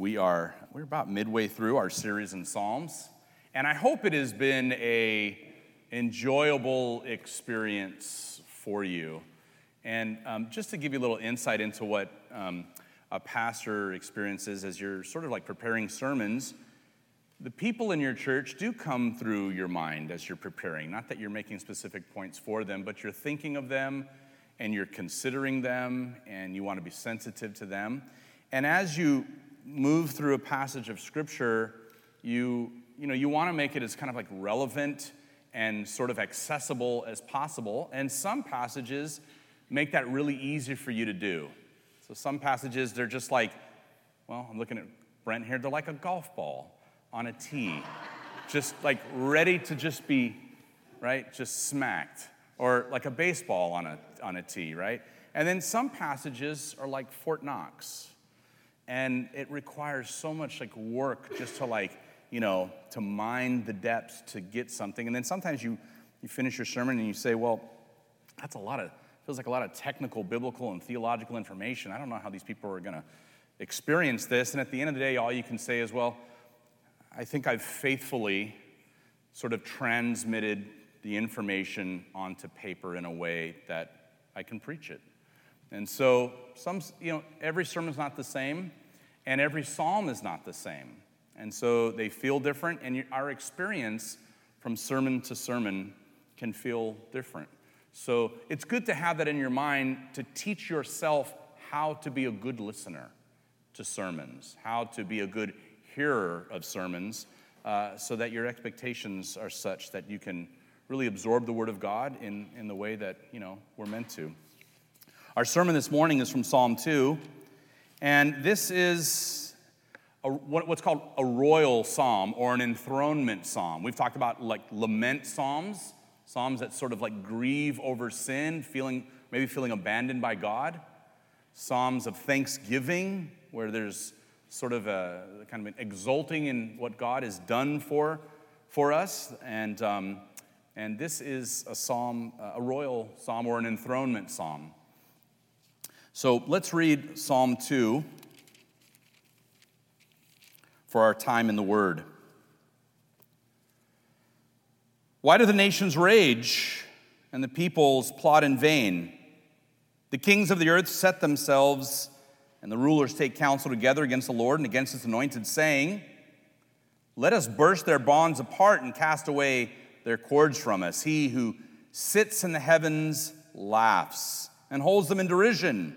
We are we're about midway through our series in Psalms, and I hope it has been a enjoyable experience for you. And um, just to give you a little insight into what um, a pastor experiences as you're sort of like preparing sermons, the people in your church do come through your mind as you're preparing. Not that you're making specific points for them, but you're thinking of them and you're considering them and you want to be sensitive to them. And as you move through a passage of scripture, you, you, know, you want to make it as kind of like relevant and sort of accessible as possible. And some passages make that really easy for you to do. So some passages, they're just like, well, I'm looking at Brent here, they're like a golf ball on a tee, just like ready to just be, right, just smacked. Or like a baseball on a, on a tee, right? And then some passages are like Fort Knox and it requires so much like work just to like you know to mine the depths to get something. And then sometimes you you finish your sermon and you say well that's a lot of feels like a lot of technical biblical and theological information. I don't know how these people are going to experience this. And at the end of the day all you can say is well i think i've faithfully sort of transmitted the information onto paper in a way that i can preach it. And so some you know every sermon's not the same and every psalm is not the same. And so they feel different, and our experience from sermon to sermon can feel different. So it's good to have that in your mind to teach yourself how to be a good listener to sermons, how to be a good hearer of sermons, uh, so that your expectations are such that you can really absorb the Word of God in, in the way that you know we're meant to. Our sermon this morning is from Psalm 2. And this is a, what's called a royal psalm or an enthronement psalm. We've talked about like lament psalms, psalms that sort of like grieve over sin, feeling maybe feeling abandoned by God. Psalms of thanksgiving, where there's sort of a kind of an exulting in what God has done for, for us. And, um, and this is a psalm, a royal psalm or an enthronement psalm. So let's read Psalm 2 for our time in the Word. Why do the nations rage and the peoples plot in vain? The kings of the earth set themselves, and the rulers take counsel together against the Lord and against his anointed, saying, Let us burst their bonds apart and cast away their cords from us. He who sits in the heavens laughs and holds them in derision.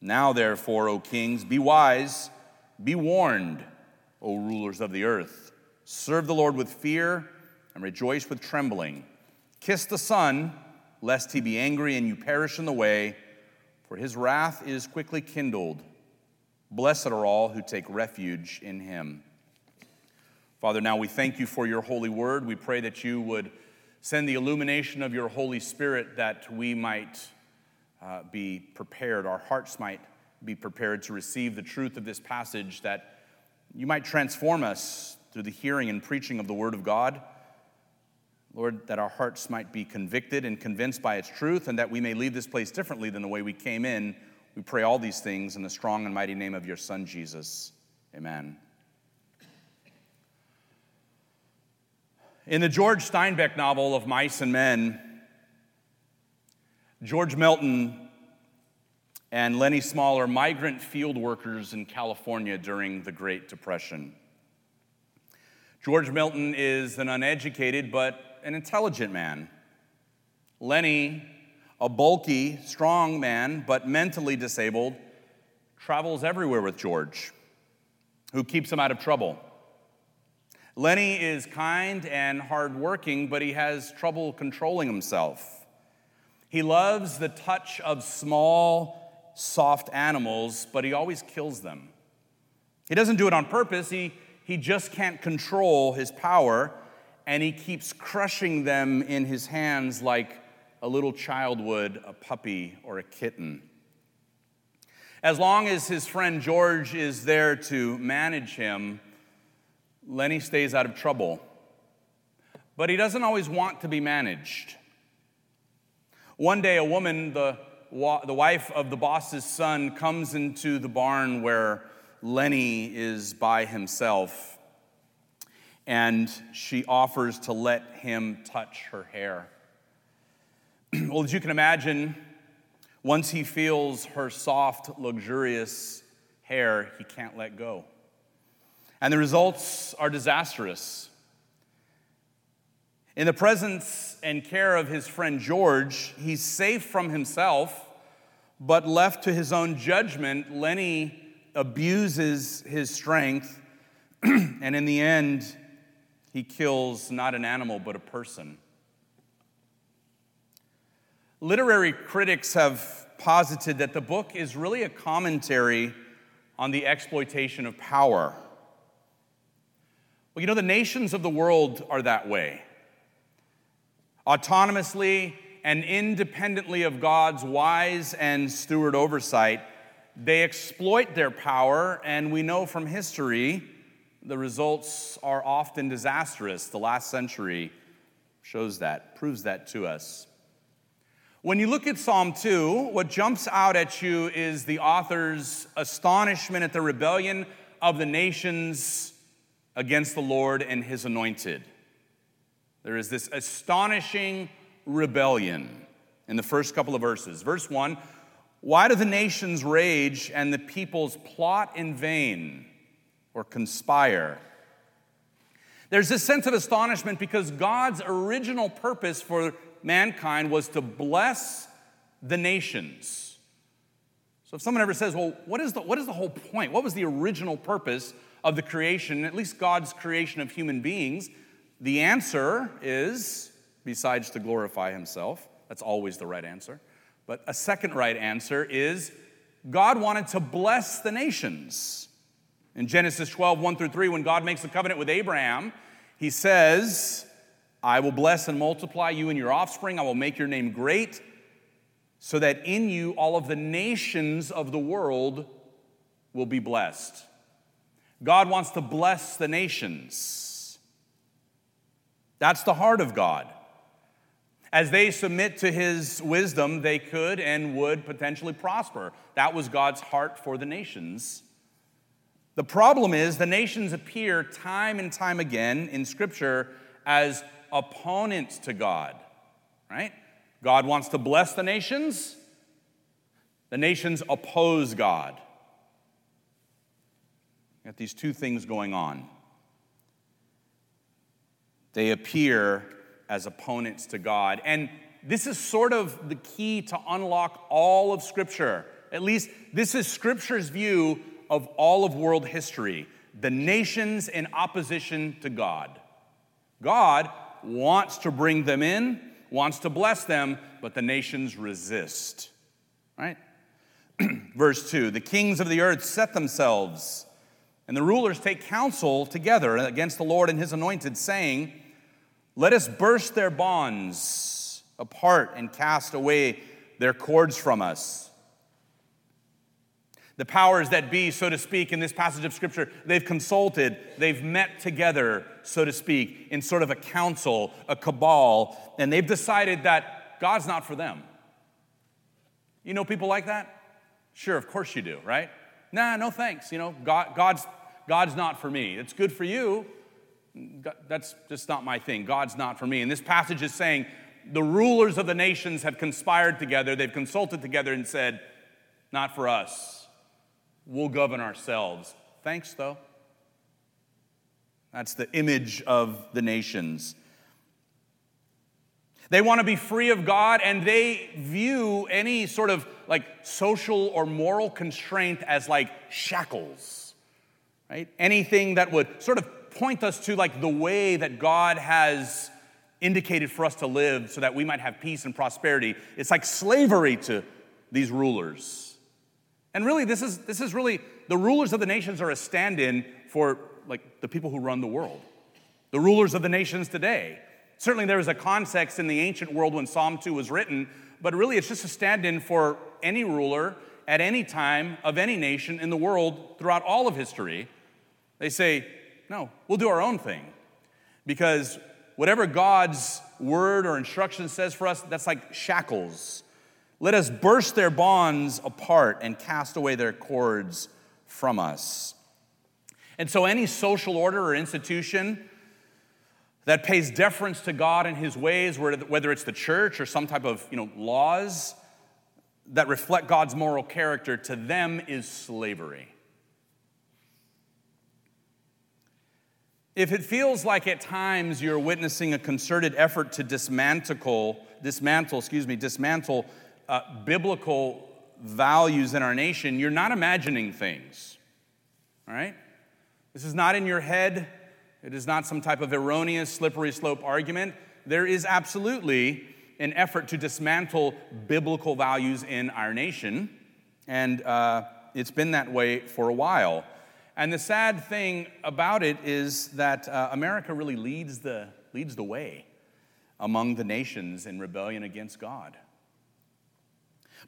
Now, therefore, O kings, be wise, be warned, O rulers of the earth. Serve the Lord with fear and rejoice with trembling. Kiss the Son, lest he be angry and you perish in the way, for his wrath is quickly kindled. Blessed are all who take refuge in him. Father, now we thank you for your holy word. We pray that you would send the illumination of your Holy Spirit that we might uh, be prepared, our hearts might be prepared to receive the truth of this passage, that you might transform us through the hearing and preaching of the Word of God. Lord, that our hearts might be convicted and convinced by its truth, and that we may leave this place differently than the way we came in. We pray all these things in the strong and mighty name of your Son, Jesus. Amen. In the George Steinbeck novel of Mice and Men, George Milton and Lennie Small are migrant field workers in California during the Great Depression. George Milton is an uneducated but an intelligent man. Lennie, a bulky, strong man but mentally disabled, travels everywhere with George, who keeps him out of trouble. Lennie is kind and hardworking, but he has trouble controlling himself. He loves the touch of small, soft animals, but he always kills them. He doesn't do it on purpose. He, he just can't control his power, and he keeps crushing them in his hands like a little child would a puppy or a kitten. As long as his friend George is there to manage him, Lennie stays out of trouble. But he doesn't always want to be managed. One day, a woman, the, the wife of the boss's son, comes into the barn where Lennie is by himself, and she offers to let him touch her hair. well, as you can imagine, once he feels her soft, luxurious hair, he can't let go. And the results are disastrous. In the presence and care of his friend George, he's safe from himself, but left to his own judgment, Lennie abuses his strength, and in the end, he kills not an animal, but a person. Literary critics have posited that the book is really a commentary on the exploitation of power. Well, you know, the nations of the world are that way. Autonomously and independently of God's wise and steward oversight, they exploit their power, and we know from history the results are often disastrous. The last century shows that, proves that to us. When you look at Psalm 2, what jumps out at you is the author's astonishment at the rebellion of the nations against the Lord and his anointed. There is this astonishing rebellion in the first couple of verses. Verse 1 Why do the nations rage and the peoples plot in vain or conspire? There's this sense of astonishment because God's original purpose for mankind was to bless the nations. So if someone ever says, well, what is the, what is the whole point? What was the original purpose of the creation, at least God's creation of human beings? The answer is, besides to glorify himself, that's always the right answer. But a second right answer is God wanted to bless the nations. In Genesis 12, 1 through 3, when God makes a covenant with Abraham, he says, I will bless and multiply you and your offspring. I will make your name great, so that in you all of the nations of the world will be blessed. God wants to bless the nations. That's the heart of God. As they submit to his wisdom, they could and would potentially prosper. That was God's heart for the nations. The problem is, the nations appear time and time again in Scripture as opponents to God, right? God wants to bless the nations, the nations oppose God. You got these two things going on. They appear as opponents to God. And this is sort of the key to unlock all of Scripture. At least, this is Scripture's view of all of world history the nations in opposition to God. God wants to bring them in, wants to bless them, but the nations resist. Right? Verse 2 The kings of the earth set themselves, and the rulers take counsel together against the Lord and his anointed, saying, Let us burst their bonds apart and cast away their cords from us. The powers that be, so to speak, in this passage of Scripture, they've consulted, they've met together, so to speak, in sort of a council, a cabal, and they've decided that God's not for them. You know people like that? Sure, of course you do, right? Nah, no thanks. You know, God, God's, God's not for me. It's good for you. That's just not my thing. God's not for me. And this passage is saying the rulers of the nations have conspired together, they've consulted together and said, not for us. We'll govern ourselves. Thanks, though. That's the image of the nations. They want to be free of God and they view any sort of like social or moral constraint as like shackles, right? Anything that would sort of point us to like the way that God has indicated for us to live so that we might have peace and prosperity. It's like slavery to these rulers. And really, this is, this is really, the rulers of the nations are a stand in for, like the people who run the world, the rulers of the nations today. Certainly, there is a context in the ancient world when Psalm 2 was written, but really it's just a stand in for any ruler at any time of any nation in the world throughout all of history. They say, no, we'll do our own thing. Because whatever God's word or instruction says for us, that's like shackles. Let us burst their bonds apart and cast away their cords from us. And so, any social order or institution that pays deference to God and His ways, whether it's the church or some type of you know, laws that reflect God's moral character, to them is slavery. If it feels like at times you're witnessing a concerted effort to dismantle, dismantle, excuse me, dismantle uh, biblical values in our nation, you're not imagining things. All right? This is not in your head. It is not some type of erroneous, slippery slope argument. There is absolutely an effort to dismantle biblical values in our nation, and uh, it's been that way for a while. And the sad thing about it is that uh, America really leads the, leads the way among the nations in rebellion against God.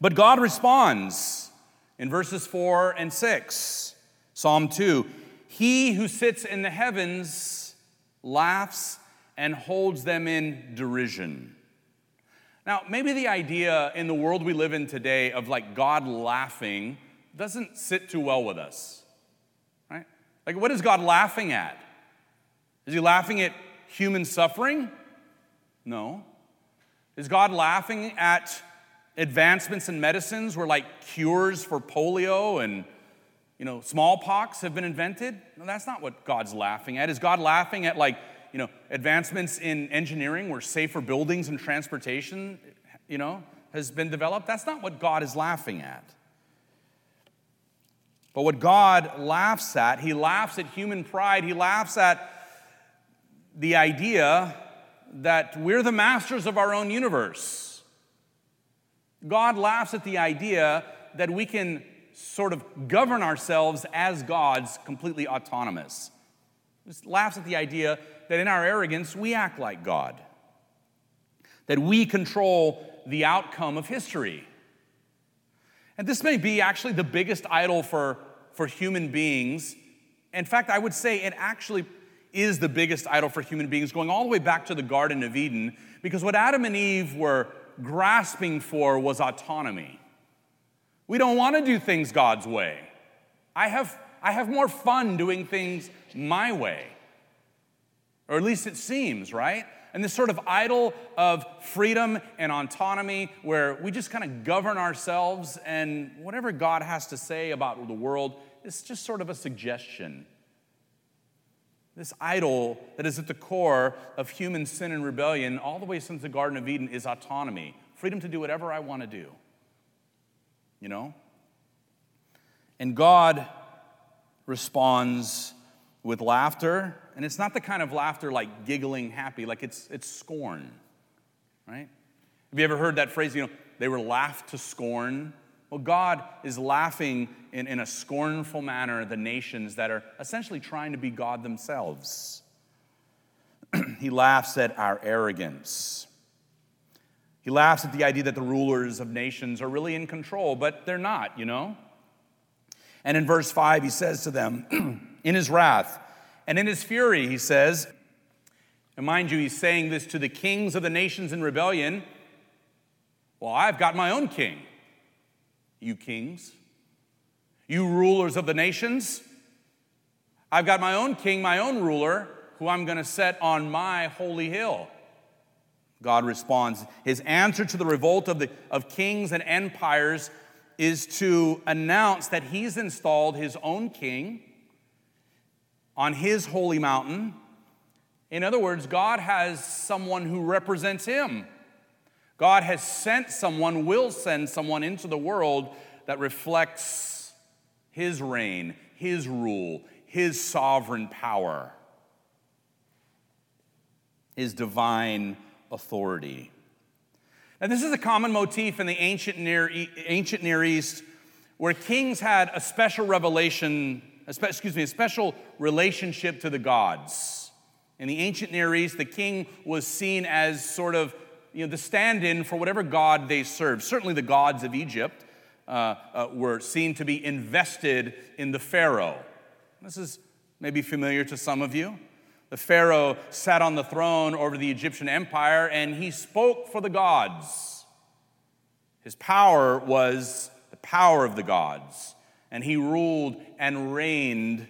But God responds in verses 4 and 6. Psalm 2 he who sits in the heavens laughs and holds them in derision. Now, maybe the idea in the world we live in today of like God laughing doesn't sit too well with us? Like, what is God laughing at? Is he laughing at human suffering? No. Is God laughing at advancements in medicines where like cures for polio and you know, smallpox have been invented. No, that's not what God's laughing at. Is God laughing at like, you know, advancements in engineering where safer buildings and transportation, you know, has been developed? That's not what God is laughing at. But what God laughs at, he laughs at human pride. He laughs at the idea that we're the masters of our own universe. God laughs at the idea that we can sort of govern ourselves as gods, completely autonomous. Just laughs at the idea that in our arrogance, we act like God, that we control the outcome of history. And this may be actually the biggest idol for, for human beings. In fact, I would say it actually is the biggest idol for human beings, going all the way back to the Garden of Eden, because what Adam and Eve were grasping for was autonomy. We don't want to do things God's way. I have, I have more fun doing things my way. Or at least it seems, right? And this sort of idol of freedom and autonomy where we just kind of govern ourselves and whatever God has to say about the world is just sort of a suggestion. This idol that is at the core of human sin and rebellion all the way since the Garden of Eden is autonomy freedom to do whatever I want to do you know? And God responds with laughter, and it's not the kind of laughter like giggling happy, like it's, it's scorn, right? Have you ever heard that phrase, you know, they were laughed to scorn? Well, God is laughing in, in a scornful manner at the nations that are essentially trying to be God themselves. he laughs at our arrogance. He laughs at the idea that the rulers of nations are really in control, but they're not, you know? And in verse 5, he says to them, in his wrath and in his fury, he says, and mind you, he's saying this to the kings of the nations in rebellion. Well, I've got my own king, you kings. You rulers of the nations, I've got my own king, my own ruler, who I'm going to set on my holy hill. God responds. His answer to the revolt of, the, of kings and empires is to announce that he's installed his own king on his holy mountain. In other words, God has someone who represents him. God has sent someone, will send someone into the world that reflects his reign, his rule, his sovereign power, his divine authority. Now, this is a common motif in the ancient Near, ancient Near East where kings had a special revelation excuse me, a special relationship to the gods. In the ancient Near East, the king was seen as sort of you know, the stand in for whatever god they served. Certainly, the gods of Egypt uh, uh, were seen to be invested in the Pharaoh. This is maybe familiar to some of you. The Pharaoh sat on the throne over the Egyptian empire and he spoke for the gods. His power was the power of the gods, and he ruled and reigned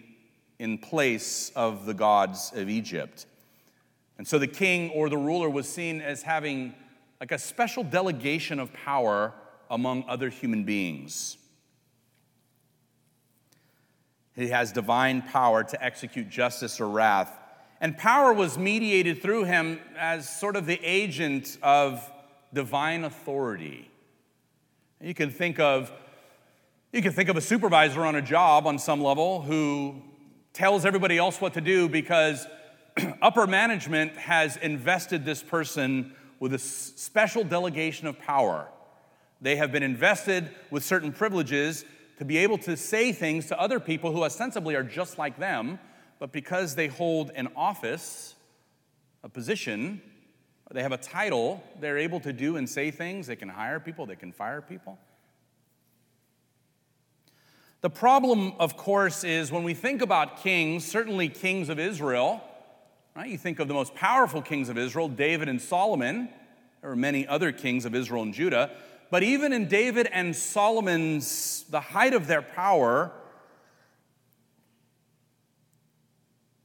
in place of the gods of Egypt. And so the king or the ruler was seen as having like a special delegation of power among other human beings. He has divine power to execute justice or wrath. And power was mediated through him as sort of the agent of divine authority. You can think of you can think of a supervisor on a job on some level who tells everybody else what to do because upper management has invested this person with a special delegation of power. They have been invested with certain privileges to be able to say things to other people who ostensibly are just like them, but because they hold an office, a position, they have a title, they're able to do and say things. They can hire people, they can fire people. The problem, of course, is when we think about kings, certainly kings of Israel, right? You think of the most powerful kings of Israel, David and Solomon. There were many other kings of Israel and Judah. But even in David and Solomon's, the height of their power,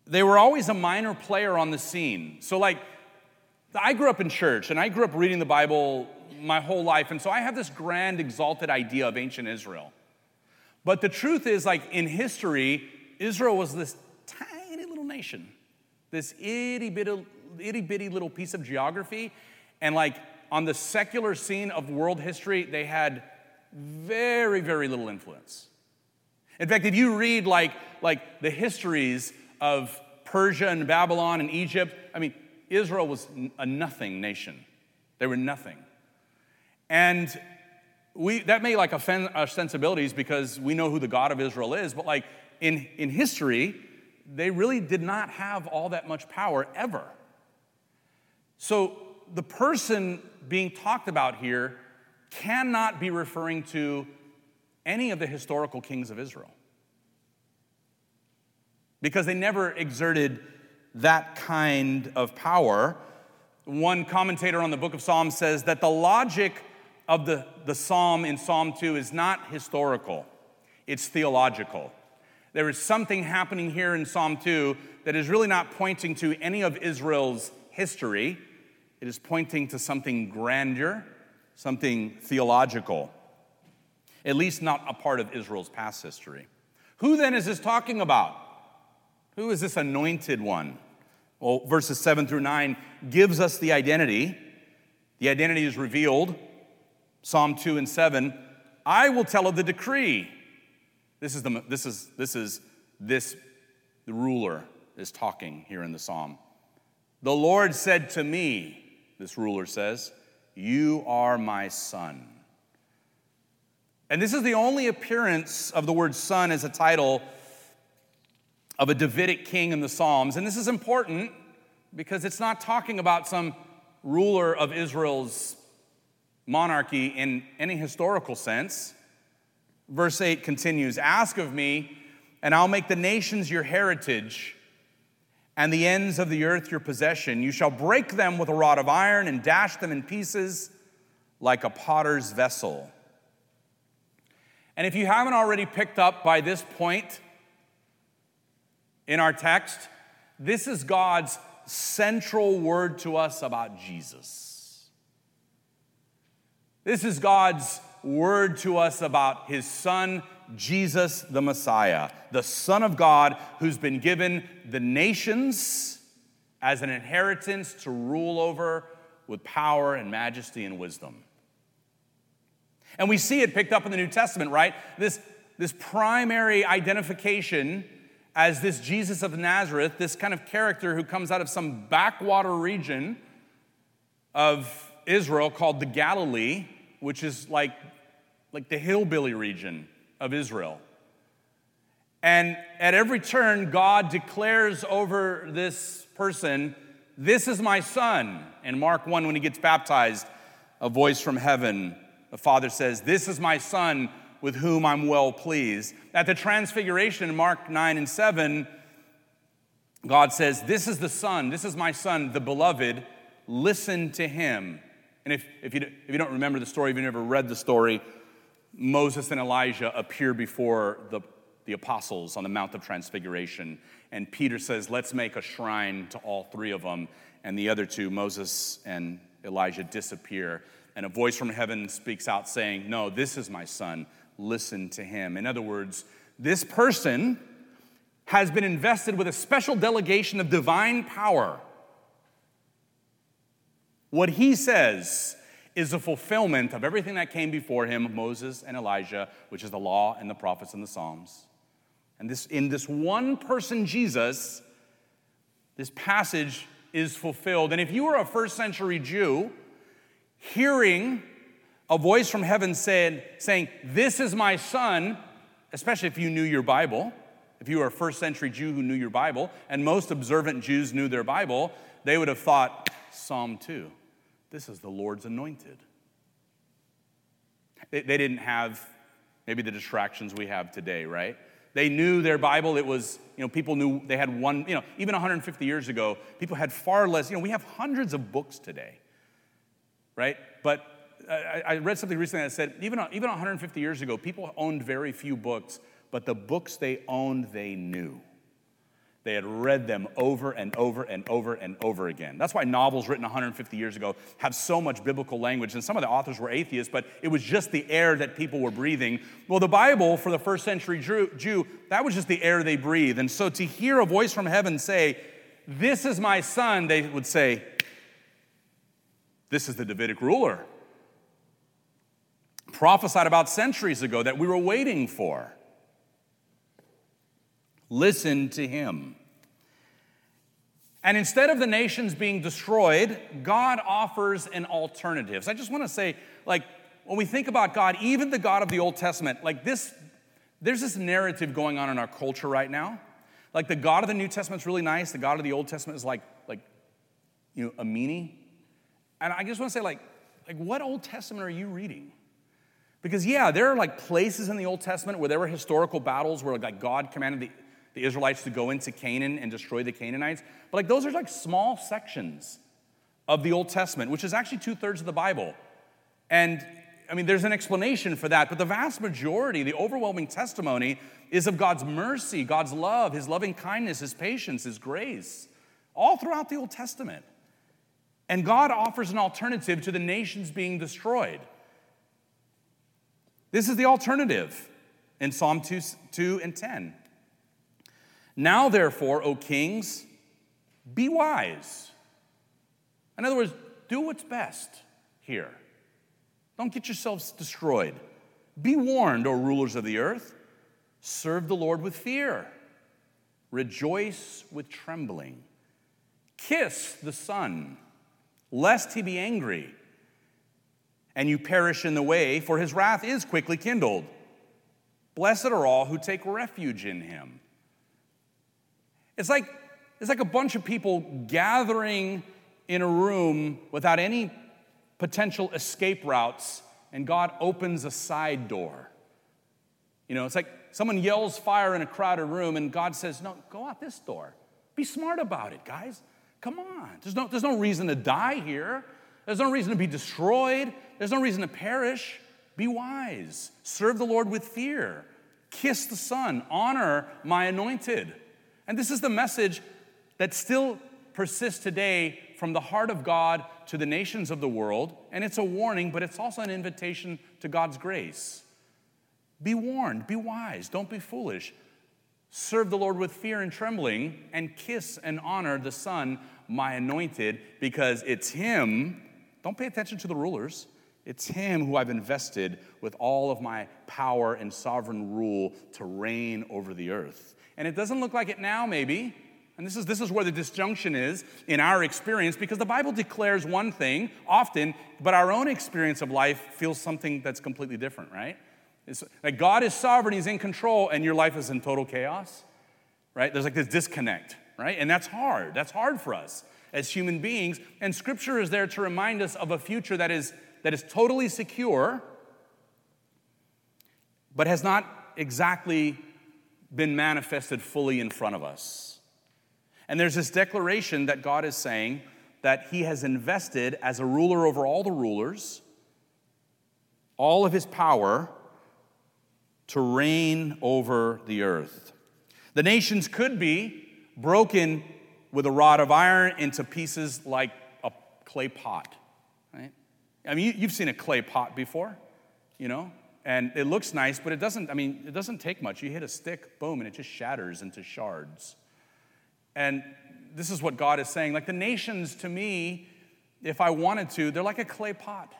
they were always a minor player on the scene. So, like, I grew up in church and I grew up reading the Bible my whole life. And so I have this grand, exalted idea of ancient Israel. But the truth is, like, in history, Israel was this tiny little nation, this itty bitty, itty bitty little piece of geography. And, like, on the secular scene of world history, they had very, very little influence. In fact, if you read like, like the histories of Persia and Babylon and Egypt, I mean, Israel was a nothing nation. They were nothing. And we, that may like offend our sensibilities because we know who the God of Israel is, but like in, in history, they really did not have all that much power ever. So the person being talked about here cannot be referring to any of the historical kings of Israel because they never exerted that kind of power. One commentator on the book of Psalms says that the logic of the, the psalm in Psalm 2 is not historical, it's theological. There is something happening here in Psalm 2 that is really not pointing to any of Israel's history. It is pointing to something grander, something theological, at least not a part of Israel's past history. Who then is this talking about? Who is this anointed one? Well, verses 7 through 9 gives us the identity. The identity is revealed. Psalm 2 and 7 I will tell of the decree. This is the, this is, this is, this, the ruler is talking here in the psalm. The Lord said to me, this ruler says, You are my son. And this is the only appearance of the word son as a title of a Davidic king in the Psalms. And this is important because it's not talking about some ruler of Israel's monarchy in any historical sense. Verse 8 continues Ask of me, and I'll make the nations your heritage and the ends of the earth your possession. You shall break them with a rod of iron and dash them in pieces like a potter's vessel. And if you haven't already picked up by this point in our text, this is God's central word to us about Jesus. This is God's word to us about his son, Jesus the Messiah, the Son of God who's been given the nations as an inheritance to rule over with power and majesty and wisdom. And we see it picked up in the New Testament, right? This, this primary identification as this Jesus of Nazareth, this kind of character who comes out of some backwater region of Israel called the Galilee, which is like, like the hillbilly region of Israel. And at every turn, God declares over this person, This is my son. In Mark 1, when he gets baptized, a voice from heaven, the Father says, This is my son with whom I'm well pleased. At the transfiguration Mark 9 and 7, God says, This is the Son, this is my Son, the beloved, listen to him. And if, if, you, if you don't remember the story, if you never read the story, Moses and Elijah appear before the, the apostles on the Mount of Transfiguration. And Peter says, Let's make a shrine to all three of them. And the other two, Moses and Elijah, disappear. And a voice from heaven speaks out saying, No, this is my son. Listen to him. In other words, this person has been invested with a special delegation of divine power. What he says is a fulfillment of everything that came before him, Moses and Elijah, which is the law and the prophets and the Psalms. And this, in this one person, Jesus, this passage is fulfilled. And if you were a first century Jew, hearing a voice from heaven said, saying, This is my son, especially if you knew your Bible, if you were a first century Jew who knew your Bible, and most observant Jews knew their Bible, they would have thought, Psalm 2, this is the Lord's anointed. They, they didn't have maybe the distractions we have today, right? They knew their Bible. It was, you know, people knew they had one, you know, even 150 years ago, people had far less, you know, we have hundreds of books today, right? But I, I read something recently that said even, even 150 years ago, people owned very few books but the books they owned, they knew. They had read them over and over and over and over again. That's why novels written 150 years ago have so much biblical language. And some of the authors were atheists, but it was just the air that people were breathing. Well, the Bible for the first century Jew, that was just the air they breathed. And so to hear a voice from heaven say, This is my son, they would say, This is the Davidic ruler. Prophesied about centuries ago that we were waiting for. Listen to him. And instead of the nations being destroyed, God offers an alternative. So I just want to say, like, when we think about God, even the God of the Old Testament, like this, there's this narrative going on in our culture right now. Like the God of the New Testament is really nice. The God of the Old Testament is like, like, you know, a meanie. And I just want to say, like, like, what Old Testament are you reading? Because yeah, there are like places in the Old Testament where there were historical battles where like God commanded the the Israelites to go into Canaan and destroy the Canaanites. But like those are like small sections of the Old Testament, which is actually two thirds of the Bible. And I mean, there's an explanation for that, but the vast majority, the overwhelming testimony, is of God's mercy, God's love, His loving kindness, His patience, His grace, all throughout the Old Testament. And God offers an alternative to the nations being destroyed. This is the alternative in Psalm 2, 2 and 10. Now, therefore, O kings, be wise. In other words, do what's best here. Don't get yourselves destroyed. Be warned, O rulers of the earth. Serve the Lord with fear. Rejoice with trembling. Kiss the Son, lest he be angry and you perish in the way, for his wrath is quickly kindled. Blessed are all who take refuge in him. It's like, it's like a bunch of people gathering in a room without any potential escape routes, and God opens a side door. You know, it's like someone yells fire in a crowded room, and God says, No, go out this door. Be smart about it, guys. Come on. There's no, there's no reason to die here. There's no reason to be destroyed. There's no reason to perish. Be wise. Serve the Lord with fear. Kiss the Son. Honor my anointed. And this is the message that still persists today from the heart of God to the nations of the world. And it's a warning, but it's also an invitation to God's grace. Be warned, be wise, don't be foolish. Serve the Lord with fear and trembling, and kiss and honor the Son, my anointed, because it's Him. Don't pay attention to the rulers. It's Him who I've invested with all of my power and sovereign rule to reign over the earth. And it doesn't look like it now, maybe. And this is, this is where the disjunction is in our experience because the Bible declares one thing often, but our own experience of life feels something that's completely different, right? It's like God is sovereign, He's in control, and your life is in total chaos, right? There's like this disconnect, right? And that's hard. That's hard for us as human beings. And Scripture is there to remind us of a future that is, that is totally secure, but has not exactly been manifested fully in front of us. And there's this declaration that God is saying that He has invested as a ruler over all the rulers all of His power to reign over the earth. The nations could be broken with a rod of iron into pieces like a clay pot, right? I mean, you've seen a clay pot before, you know, and it looks nice, but it doesn't, I mean, it doesn't take much. You hit a stick, boom, and it just shatters into shards. And this is what God is saying. Like the nations, to me, if I wanted to, they're like a clay pot.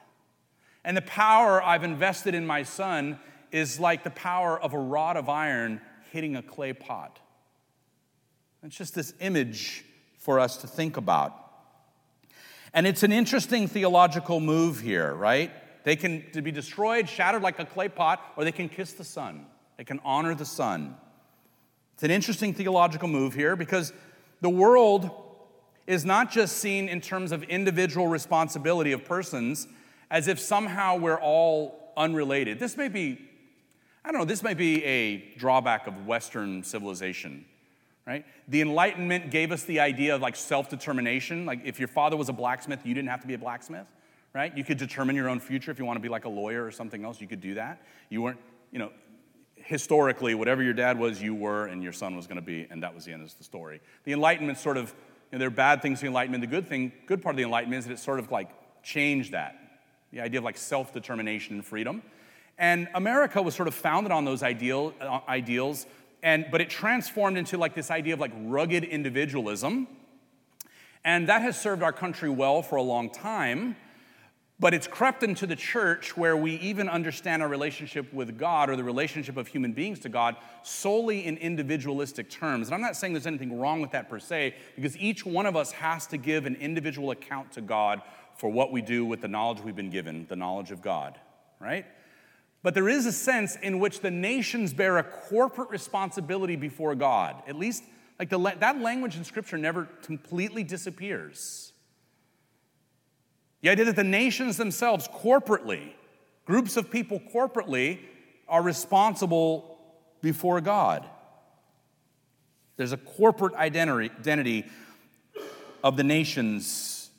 And the power I've invested in my son is like the power of a rod of iron hitting a clay pot. It's just this image for us to think about. And it's an interesting theological move here, right? They can be destroyed, shattered like a clay pot, or they can kiss the Son. They can honor the Son. It's an interesting theological move here because the world is not just seen in terms of individual responsibility of persons as if somehow we're all unrelated. This may be, I don't know, this may be a drawback of Western civilization right? The Enlightenment gave us the idea of like self determination. Like if your father was a blacksmith, you didn't have to be a blacksmith, right? You could determine your own future. If you want to be like a lawyer or something else, you could do that. You weren't, you know, historically, whatever your dad was, you were, and your son was going to be, and that was the end of the story. The Enlightenment sort of, you know, there are bad things to the Enlightenment. The good thing, good part of the Enlightenment is that it sort of like changed that. The idea of like self determination and freedom. And America was sort of founded on those ideal, uh, ideals and but it transformed into like this idea of like rugged individualism and that has served our country well for a long time but it's crept into the church where we even understand our relationship with God or the relationship of human beings to God solely in individualistic terms. And I'm not saying there's anything wrong with that per se, because each one of us has to give an individual account to God for what we do with the knowledge we've been given, the knowledge of God, right? But there is a sense in which the nations bear a corporate responsibility before God. At least, like the, that language in Scripture never completely disappears. The idea that the nations themselves, corporately, groups of people corporately, are responsible before God. There's a corporate identity of the nations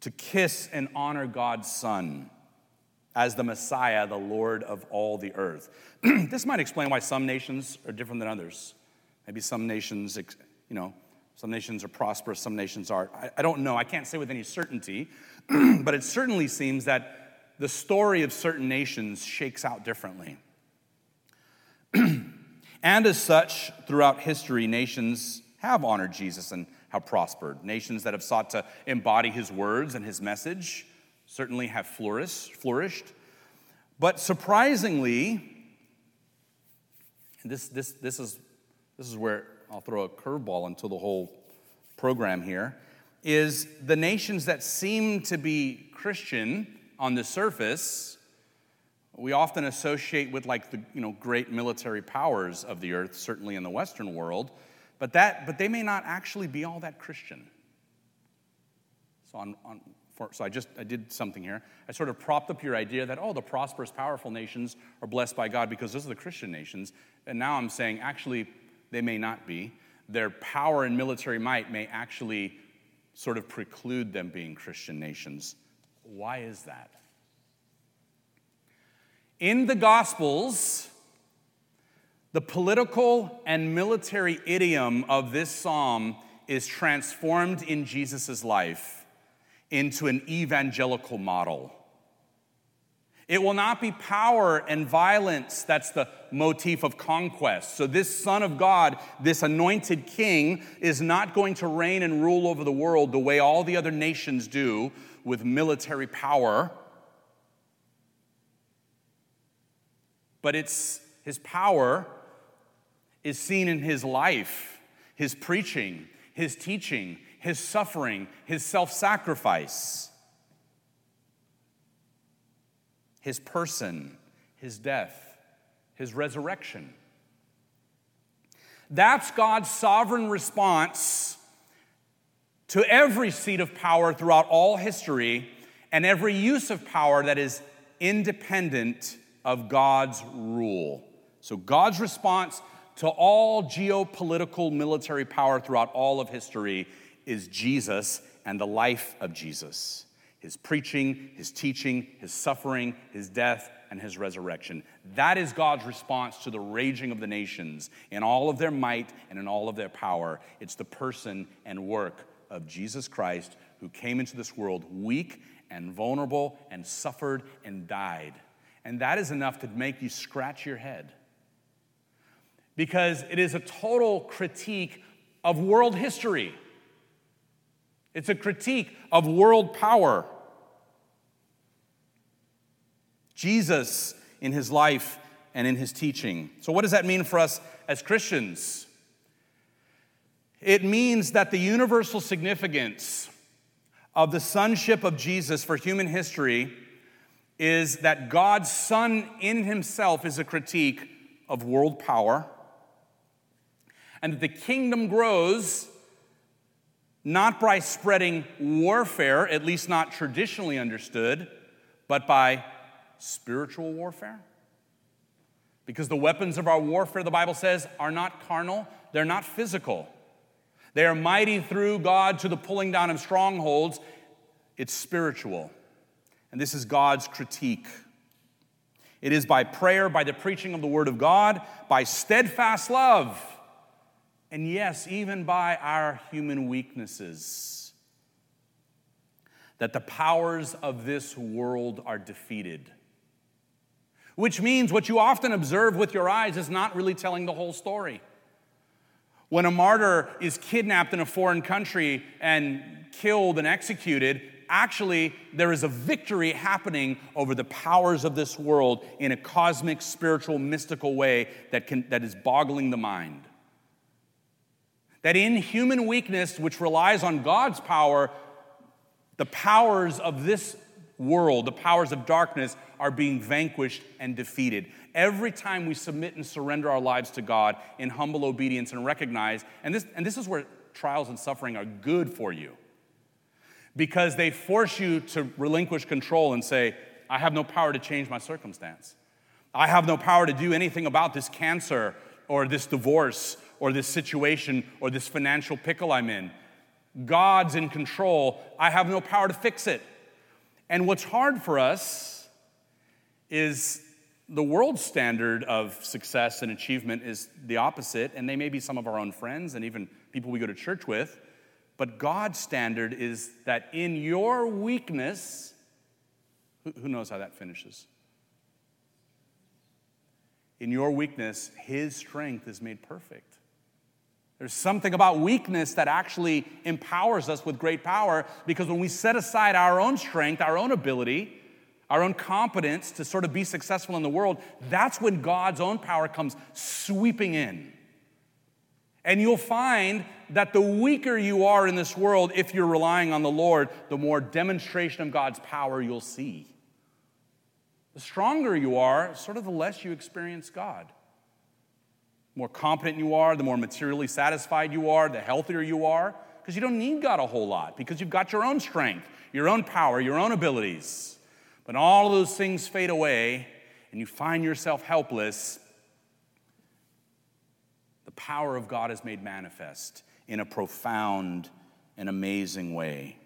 to kiss and honor God's Son as the Messiah, the Lord of all the earth. this might explain why some nations are different than others. Maybe some nations, you know, some nations are prosperous, some nations are. I, I don't know, I can't say with any certainty, but it certainly seems that the story of certain nations shakes out differently. and as such, throughout history, nations have honored Jesus and have prospered. Nations that have sought to embody his words and his message certainly have flourished. But surprisingly, this, this, this, is, this is where I'll throw a curveball into the whole program here, is the nations that seem to be Christian on the surface, we often associate with like the you know, great military powers of the earth, certainly in the Western world, but, that, but they may not actually be all that Christian. So on, on for, so I just I did something here. I sort of propped up your idea that oh, the prosperous, powerful nations are blessed by God because those are the Christian nations. And now I'm saying actually they may not be. Their power and military might may actually sort of preclude them being Christian nations. Why is that? In the Gospels, the political and military idiom of this psalm is transformed in Jesus' life into an evangelical model. It will not be power and violence that's the motif of conquest. So, this Son of God, this anointed king, is not going to reign and rule over the world the way all the other nations do with military power. But it's his power is seen in his life, his preaching, his teaching, his suffering, his self sacrifice, his person, his death. his resurrection. That's God's sovereign response to every seat of power throughout all history and every use of power that is independent of God's rule. So, God's response to all geopolitical military power throughout all of history is Jesus and the life of Jesus his preaching, his teaching, his suffering, his death, and his resurrection. That is God's response to the raging of the nations in all of their might and in all of their power. It's the person and work of Jesus Christ who came into this world weak and vulnerable and suffered and died. And that is enough to make you scratch your head. Because it is a total critique of world history. It's a critique of world power. Jesus in his life and in his teaching. So, what does that mean for us as Christians? It means that the universal significance of the sonship of Jesus for human history is that God's Son in himself is a critique of world power, and that the kingdom grows not by spreading warfare, at least not traditionally understood, but by spiritual warfare. Because the weapons of our warfare, the Bible says, are not carnal, they're not physical. They are mighty through God to the pulling down of strongholds. It's spiritual. And this is God's critique. It is by prayer, by the preaching of the Word of God, by steadfast love, and yes, even by our human weaknesses, that the powers of this world are defeated which means what you often observe with your eyes is not really telling the whole story. When a martyr is kidnapped in a foreign country and killed and executed, actually there is a victory happening over the powers of this world in a cosmic, spiritual, mystical way that, can, that is boggling the mind. That in human weakness, which relies on God's power, the powers of this world, the powers of darkness, are being vanquished and defeated. Every time we submit and surrender our lives to God in humble obedience and recognize, and this, and this is where trials and suffering are good for you, because they force you to relinquish control and say, I have no power to change my circumstance. I have no power to do anything about this cancer or this divorce or this situation or this financial pickle I'm in. God's in control. I have no power to fix it. And what's hard for us is the world standard of success and achievement is the opposite, and they may be some of our own friends and even people we go to church with. But God's standard is that in your weakness, who knows how that finishes? In your weakness, His strength is made perfect. There's something about weakness that actually empowers us with great power because when we set aside our own strength, our own ability, our own competence to sort of be successful in the world, that's when God's own power comes sweeping in. And you'll find that the weaker you are in this world, if you're relying on the Lord, the more demonstration of God's power you'll see. The stronger you are, sort of the less you experience God more competent you are, the more materially satisfied you are, the healthier you are, because you don't need God a whole lot, because you've got your own strength, your own power, your own abilities. But all of those things fade away, and you find yourself helpless. The power of God is made manifest in a profound and amazing way.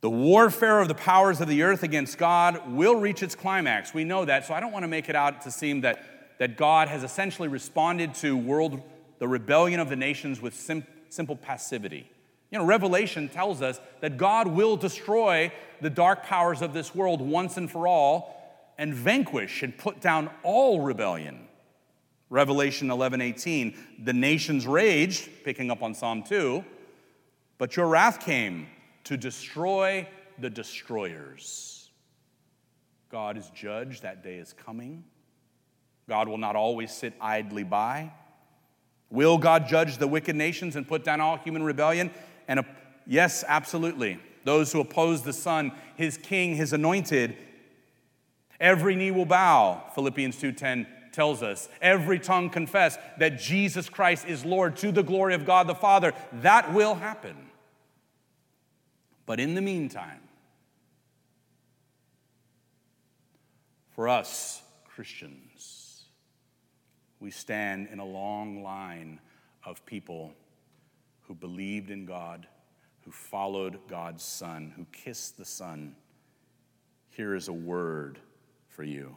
The warfare of the powers of the earth against God will reach its climax. We know that, so I don't want to make it out to seem that that God has essentially responded to world, the rebellion of the nations with sim, simple passivity. You know, Revelation tells us that God will destroy the dark powers of this world once and for all and vanquish and put down all rebellion. Revelation 11 18, the nations raged, picking up on Psalm 2, but your wrath came to destroy the destroyers. God is judge, that day is coming. God will not always sit idly by. Will God judge the wicked nations and put down all human rebellion? And a, yes, absolutely. Those who oppose the Son, his king, his anointed. Every knee will bow, Philippians 2:10 tells us. Every tongue confess that Jesus Christ is Lord to the glory of God the Father. That will happen. But in the meantime, for us Christians, we stand in a long line of people who believed in God, who followed God's Son, who kissed the Son. Here is a word for you.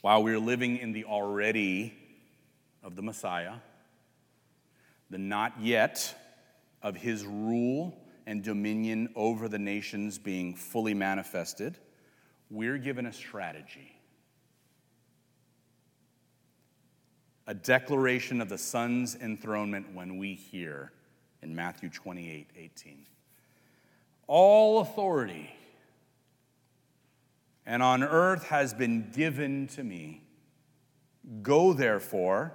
While we're living in the already of the Messiah, the not yet of his rule and dominion over the nations being fully manifested, we're given a strategy. A declaration of the Son's enthronement when we hear in Matthew 28 18. All authority and on earth has been given to me. Go therefore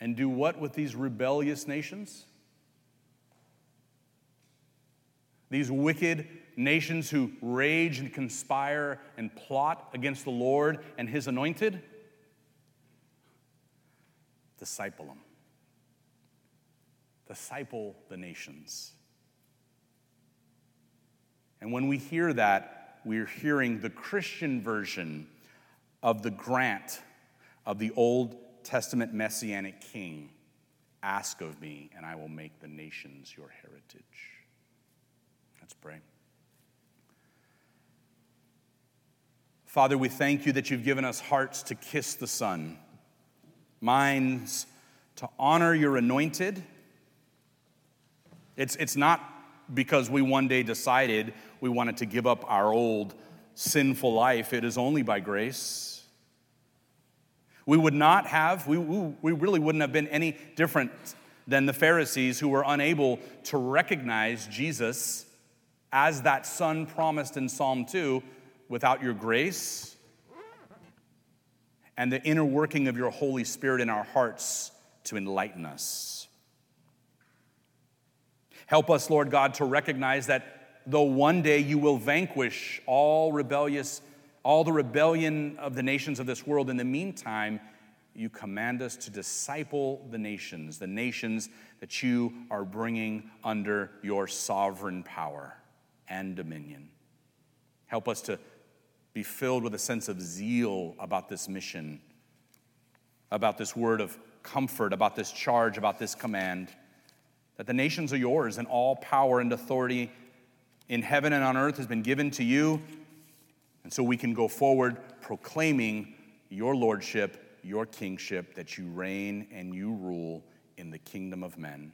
and do what with these rebellious nations? These wicked nations who rage and conspire and plot against the Lord and his anointed? Disciple them. Disciple the nations. And when we hear that, we're hearing the Christian version of the grant of the Old Testament messianic king Ask of me, and I will make the nations your heritage. Let's pray. Father, we thank you that you've given us hearts to kiss the Son, minds to honor your anointed. It's, it's not because we one day decided we wanted to give up our old sinful life. It is only by grace. We would not have, we, we really wouldn't have been any different than the Pharisees who were unable to recognize Jesus as that son promised in Psalm 2 without your grace and the inner working of your Holy Spirit in our hearts to enlighten us. Help us, Lord God, to recognize that though one day you will vanquish all rebellious, all the rebellion of the nations of this world, in the meantime, you command us to disciple the nations, the nations that you are bringing under your sovereign power and dominion. Help us to be filled with a sense of zeal about this mission, about this word of comfort, about this charge, about this command that the nations are yours and all power and authority in heaven and on earth has been given to you. And so we can go forward proclaiming your lordship, your kingship, that you reign and you rule in the kingdom of men.